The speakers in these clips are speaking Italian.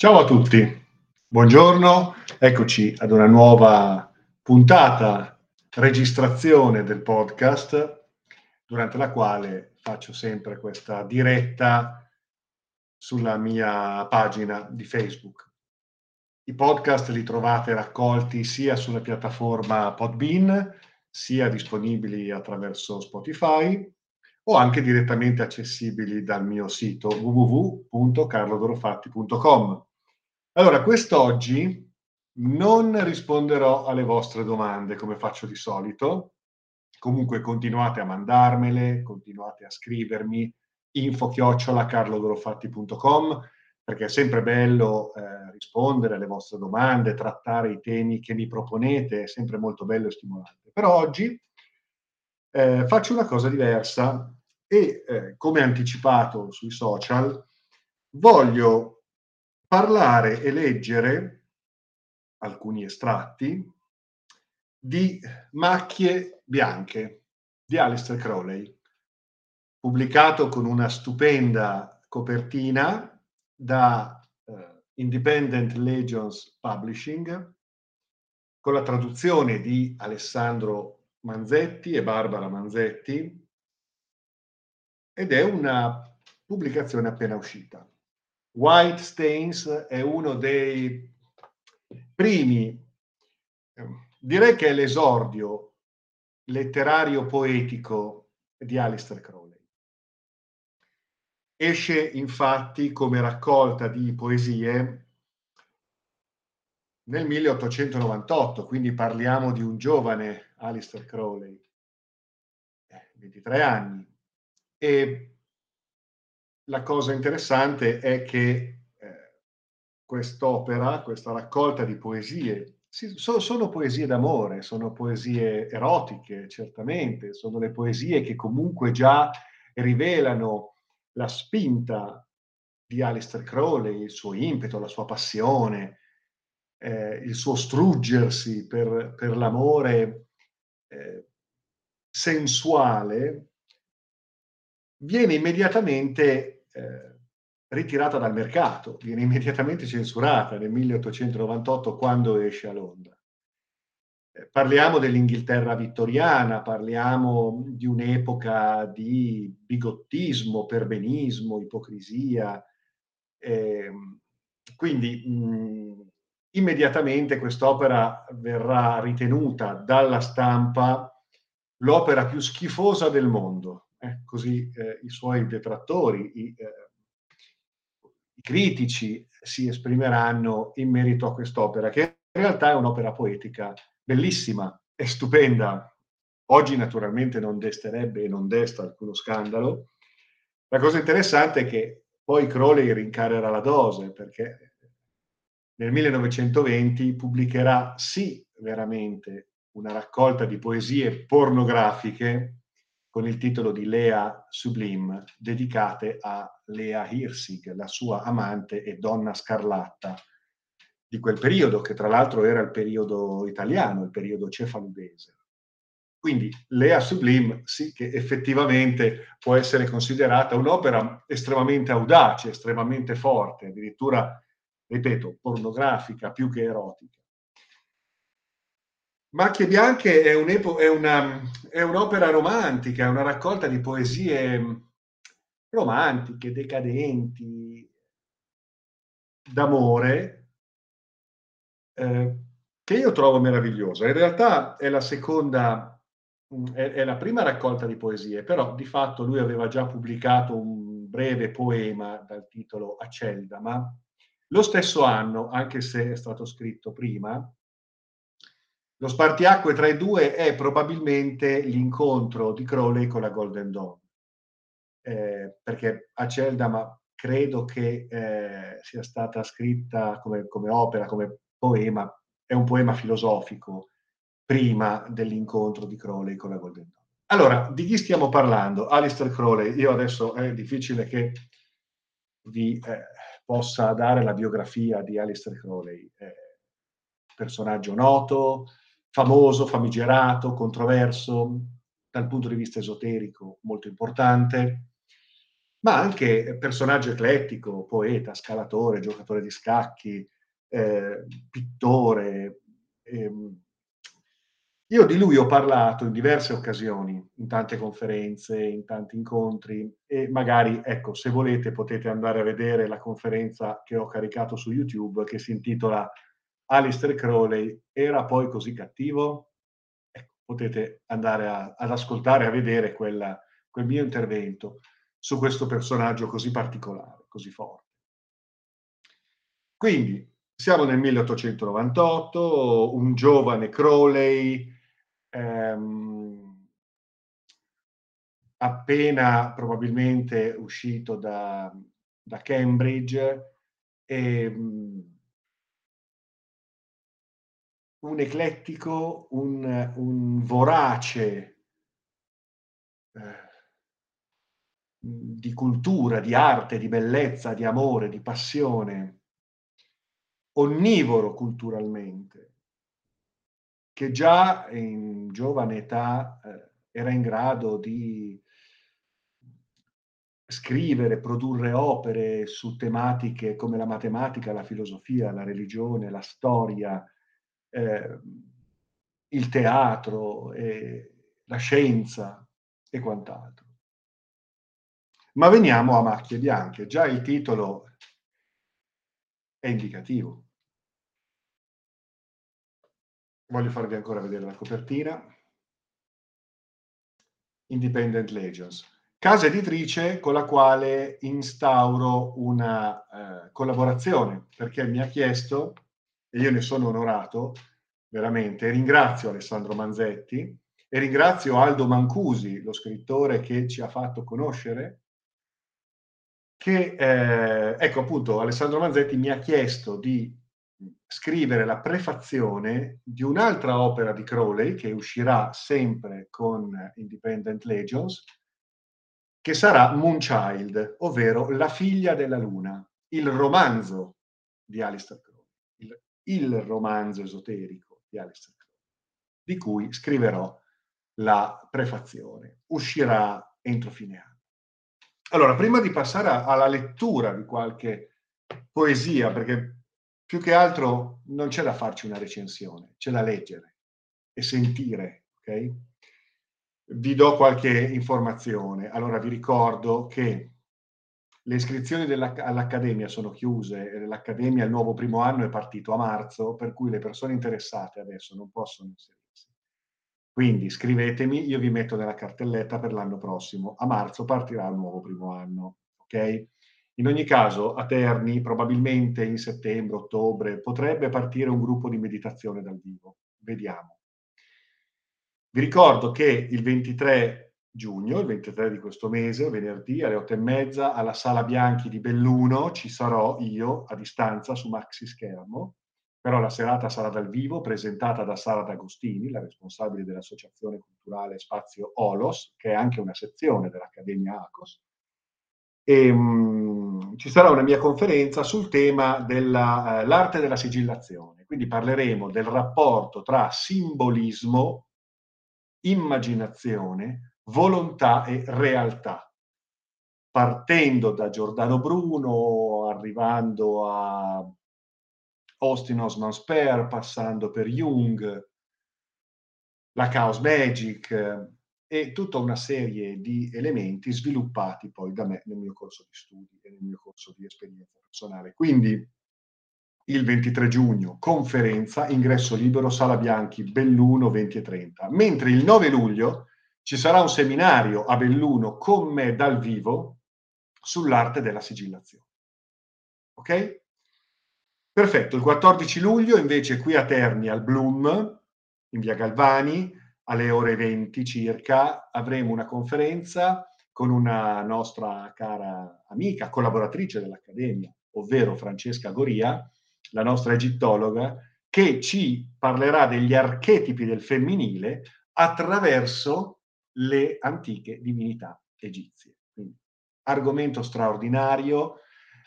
Ciao a tutti, buongiorno, eccoci ad una nuova puntata, registrazione del podcast, durante la quale faccio sempre questa diretta sulla mia pagina di Facebook. I podcast li trovate raccolti sia sulla piattaforma Podbean, sia disponibili attraverso Spotify o anche direttamente accessibili dal mio sito www.carlodorofatti.com. Allora, quest'oggi non risponderò alle vostre domande come faccio di solito. Comunque continuate a mandarmele, continuate a scrivermi info chiocciola carlodorofatti.com perché è sempre bello eh, rispondere alle vostre domande, trattare i temi che mi proponete, è sempre molto bello e stimolante. Però oggi eh, faccio una cosa diversa e, eh, come anticipato sui social, voglio parlare e leggere alcuni estratti di Macchie bianche di Alistair Crowley, pubblicato con una stupenda copertina da uh, Independent Legions Publishing, con la traduzione di Alessandro Manzetti e Barbara Manzetti, ed è una pubblicazione appena uscita. White Stains è uno dei primi, direi che è l'esordio letterario poetico di Alistair Crowley. Esce infatti come raccolta di poesie nel 1898, quindi parliamo di un giovane Alistair Crowley, 23 eh, anni, e la cosa interessante è che eh, quest'opera, questa raccolta di poesie, sì, so, sono poesie d'amore, sono poesie erotiche, certamente, sono le poesie che comunque già rivelano la spinta di Alistair Crowley, il suo impeto, la sua passione, eh, il suo struggersi per, per l'amore eh, sensuale, viene immediatamente eh, ritirata dal mercato, viene immediatamente censurata nel 1898 quando esce a Londra. Eh, parliamo dell'Inghilterra vittoriana, parliamo di un'epoca di bigottismo, perbenismo, ipocrisia. Eh, quindi immediatamente quest'opera verrà ritenuta dalla stampa l'opera più schifosa del mondo eh, così eh, i suoi detrattori, i, eh, i, critici si esprimeranno in merito a quest'opera, che in realtà è un'opera poetica bellissima e stupenda. Oggi naturalmente non desterebbe e non desta alcuno scandalo. La cosa interessante è che poi Crowley rincarerà la dose perché nel 1920 pubblicherà sì veramente una raccolta di poesie pornografiche con il titolo di Lea Sublime, dedicate a Lea Hirsig, la sua amante e donna scarlatta di quel periodo, che tra l'altro era il periodo italiano, il periodo cefaludese. Quindi Lea Sublime sì che effettivamente può essere considerata un'opera estremamente audace, estremamente forte, addirittura, ripeto, pornografica più che erotica. Macchie bianche è, è, una, è un'opera romantica, è una raccolta di poesie romantiche, decadenti, d'amore, eh, che io trovo meravigliosa. In realtà è la seconda, è, è, la prima raccolta di poesie, però di fatto lui aveva già pubblicato un breve poema dal titolo Acelda, ma lo stesso anno, anche se è stato scritto prima, lo spartiacque tra i due è probabilmente l'incontro di Crowley con la Golden Dawn, eh, perché Aceldama credo che eh, sia stata scritta come, come, opera, come poema, è un poema filosofico prima dell'incontro di Crowley con la Golden Dawn. Allora, di chi stiamo parlando? Alistair Crowley, io adesso è difficile che vi eh, possa dare la biografia di Alistair Crowley, personaggio noto, famoso, famigerato, controverso, dal punto di vista esoterico molto importante. ma anche personaggio eclettico, poeta, scalatore, giocatore di scacchi, eh, pittore. Ehm. Io di lui ho parlato in diverse occasioni, in tante conferenze, in tanti incontri e magari, ecco, se volete potete andare a vedere la conferenza che ho caricato su YouTube che si intitola Alistair Crowley era poi così cattivo? Ecco, potete andare a, ad ascoltare, a vedere quella, quel mio intervento su questo personaggio così particolare, così forte. Quindi siamo nel 1898, un giovane Crowley, ehm, appena probabilmente uscito da, da Cambridge, e, ehm, un eclettico, un, un vorace eh, di cultura, di arte, di bellezza, di amore, di passione, onnivoro culturalmente, che già in giovane età eh, era in grado di scrivere, produrre opere su tematiche come la matematica, la filosofia, la religione, la storia, eh, il teatro, eh, la scienza e quant'altro. Ma veniamo a macchie bianche. Già il titolo è indicativo. Voglio farvi ancora vedere la copertina. Independent Legends. Casa editrice con la quale instauro una eh, collaborazione, perché mi ha chiesto, e io ne sono onorato, veramente, ringrazio Alessandro Manzetti e ringrazio Aldo Mancusi, lo scrittore che ci ha fatto conoscere che, eh, ecco appunto, Alessandro Manzetti mi ha chiesto di scrivere la prefazione di un'altra opera di Crowley che uscirà sempre con Independent Legions, che sarà Moonchild, ovvero La figlia della luna, il romanzo di Alistair Crowley, il, romanzo esoterico di Alistair Crowley, di cui scriverò la prefazione. Uscirà entro fine anno. Allora, prima di passare alla lettura di qualche poesia, perché più che altro non c'è da farci una recensione, c'è da leggere e sentire, ok? Vi do qualche informazione. Allora, vi ricordo che le iscrizioni all'Accademia sono chiuse, l'Accademia il nuovo primo anno è partito a marzo, per cui le persone interessate adesso non possono inserire quindi scrivetemi, io vi metto nella cartelletta per l'anno prossimo. A marzo partirà il nuovo primo anno, ok? In ogni caso, a Terni, probabilmente in settembre, ottobre, potrebbe partire un gruppo di meditazione dal vivo. Vediamo. Vi ricordo che il 23 giugno, il 23 di questo mese, venerdì alle 8 e mezza, alla Sala Bianchi di Belluno ci sarò io a distanza su maxi schermo però la serata sarà dal vivo, presentata da Sara D'Agostini, la responsabile dell'Associazione Culturale Spazio Olos, che è anche una sezione dell'Accademia ACOS. E, um, ci sarà una mia conferenza sul tema dell'arte uh, della sigillazione, quindi parleremo del rapporto tra simbolismo, immaginazione, volontà e realtà, partendo da Giordano Bruno, arrivando a Austin Osman Spare, passando per Jung, la Chaos Magic e tutta una serie di elementi sviluppati poi da me nel mio corso di studi e nel mio corso di esperienza personale. Quindi il 23 giugno, conferenza, ingresso libero, Sala Bianchi, Belluno 20 e 30. Mentre il 9 luglio ci sarà un seminario a Belluno con me dal vivo sull'arte della sigillazione. Ok? Perfetto, il 14 luglio invece qui a Terni al Bloom, in via Galvani, alle ore 20 circa, avremo una conferenza con una nostra cara amica, collaboratrice dell'Accademia, ovvero Francesca Goria, la nostra egittologa, che ci parlerà degli archetipi del femminile attraverso le antiche divinità egizie. Quindi, argomento straordinario.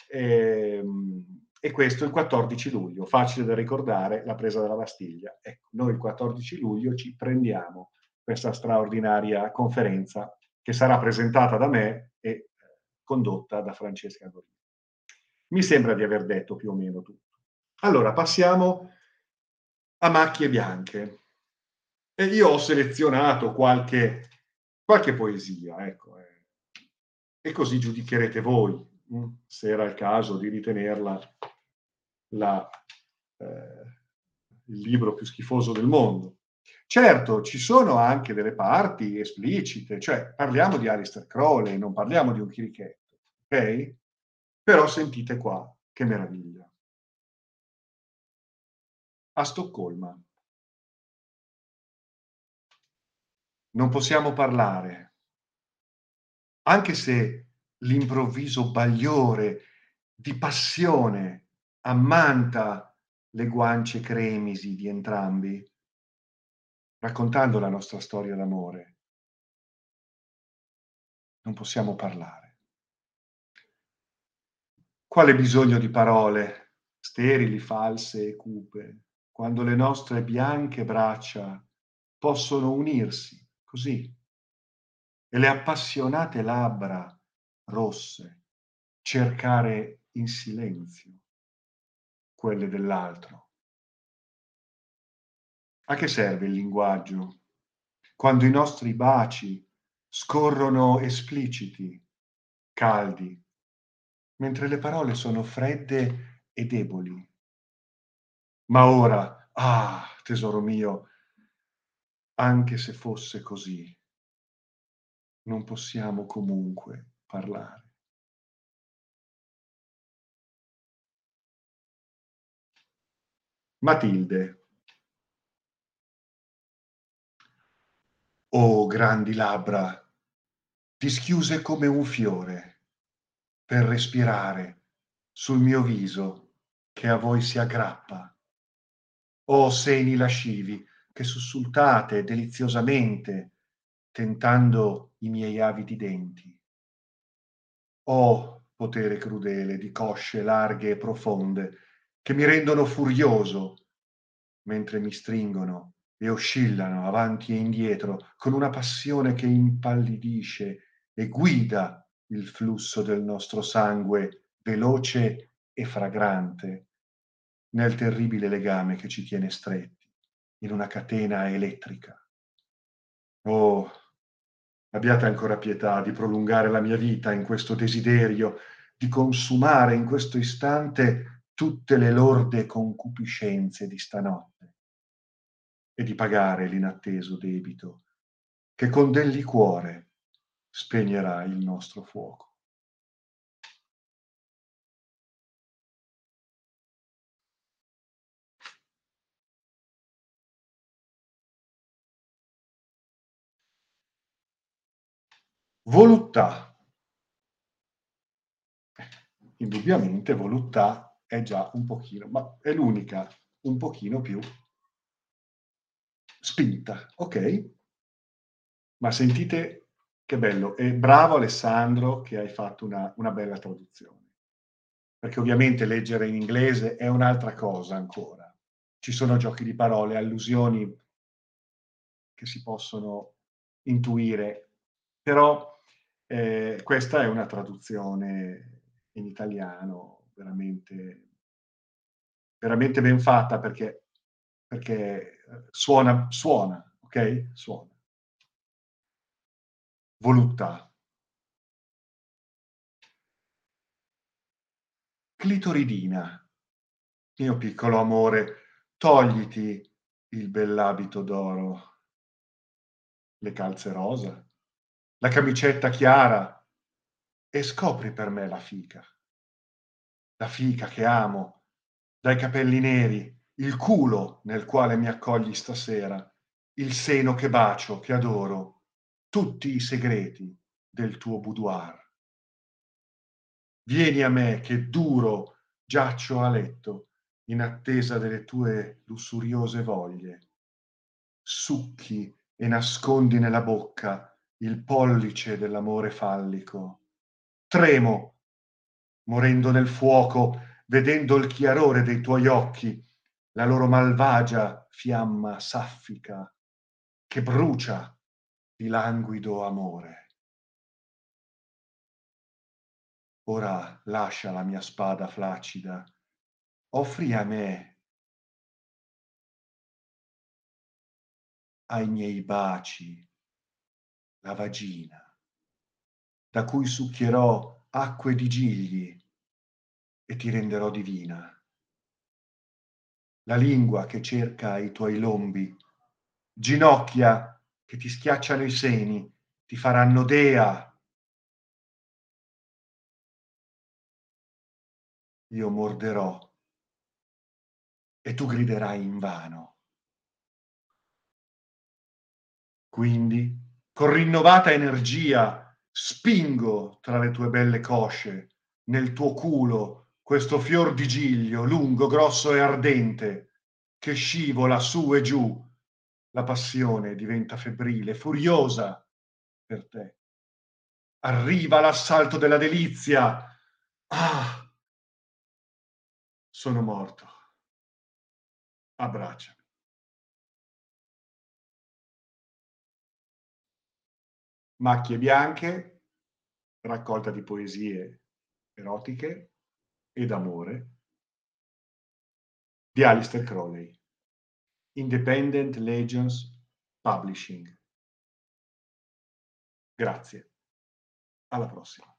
Ehm, e questo il 14 luglio, facile da ricordare, la presa della Bastiglia. Ecco, noi il 14 luglio ci prendiamo questa straordinaria conferenza che sarà presentata da me e condotta da Francesca Gorini. Mi sembra di aver detto più o meno tutto. Allora, passiamo a macchie bianche. E io ho selezionato qualche, qualche poesia, ecco, eh. e così giudicherete voi mm, se era il caso di ritenerla la, eh, il libro più schifoso del mondo. Certo, ci sono anche delle parti esplicite, cioè parliamo di Alistair Crowley, non parliamo di un chirichetto, ok? Però sentite qua, che meraviglia. A Stoccolma. Non possiamo parlare, anche se l'improvviso bagliore di passione ammanta le guance cremisi di entrambi, raccontando la nostra storia d'amore. Non possiamo parlare. Quale bisogno di parole, sterili, false e cupe, quando le nostre bianche braccia possono unirsi così e le appassionate labbra rosse cercare in silenzio quelle dell'altro. A che serve il linguaggio quando i nostri baci scorrono espliciti, caldi, mentre le parole sono fredde e deboli? Ma ora, ah, tesoro mio, anche se fosse così, non possiamo comunque parlare. Matilde Oh grandi labbra, ti schiuse come un fiore per respirare sul mio viso che a voi si aggrappa. Oh seni lascivi che sussultate deliziosamente tentando i miei avidi denti. Oh potere crudele di cosce larghe e profonde che mi rendono furioso mentre mi stringono e oscillano avanti e indietro con una passione che impallidisce e guida il flusso del nostro sangue veloce e fragrante nel terribile legame che ci tiene stretti in una catena elettrica. Oh, abbiate ancora pietà di prolungare la mia vita in questo desiderio, di consumare in questo istante tutte le lorde concupiscenze di stanotte e di pagare l'inatteso debito che con del liquore spegnerà il nostro fuoco. Voluttà. Indubbiamente voluttà è già un pochino, ma è l'unica un pochino più spinta, ok? Ma sentite che bello, e bravo Alessandro che hai fatto una, una bella traduzione, perché ovviamente leggere in inglese è un'altra cosa ancora. Ci sono giochi di parole, allusioni che si possono intuire, però eh, questa è una traduzione in italiano veramente, veramente ben fatta perché, perché suona, suona, ok? Suona. Voluttà. Clitoridina, mio piccolo amore, togliti il bell'abito d'oro, le calze rosa, la camicetta chiara e scopri per me la fica. La fica che amo, dai capelli neri, il culo nel quale mi accogli stasera, il seno che bacio, che adoro, tutti i segreti del tuo boudoir. Vieni a me che duro giaccio a letto in attesa delle tue lussuriose voglie. Succhi e nascondi nella bocca il pollice dell'amore fallico. Tremo, morendo nel fuoco, vedendo il chiarore dei tuoi occhi la loro malvagia fiamma saffica che brucia di languido amore. Ora lascia la mia spada flaccida, offri a me, ai miei baci, la vagina, da cui succhierò acque di gigli e ti renderò divina. La lingua che cerca i tuoi lombi, ginocchia che ti schiacciano i seni, ti faranno dea. Io morderò e tu griderai invano. Quindi, con rinnovata energia, spingo tra le tue belle cosce, nel tuo culo, questo fior di giglio lungo, grosso e ardente, che scivola su e giù. La passione diventa febbrile, furiosa per te. Arriva l'assalto della delizia. Ah! Sono morto. Abbracciami. Macchie bianche, raccolta di poesie erotiche ed amore di Alistair Crowley. Independent Legends Publishing. Grazie. Alla prossima.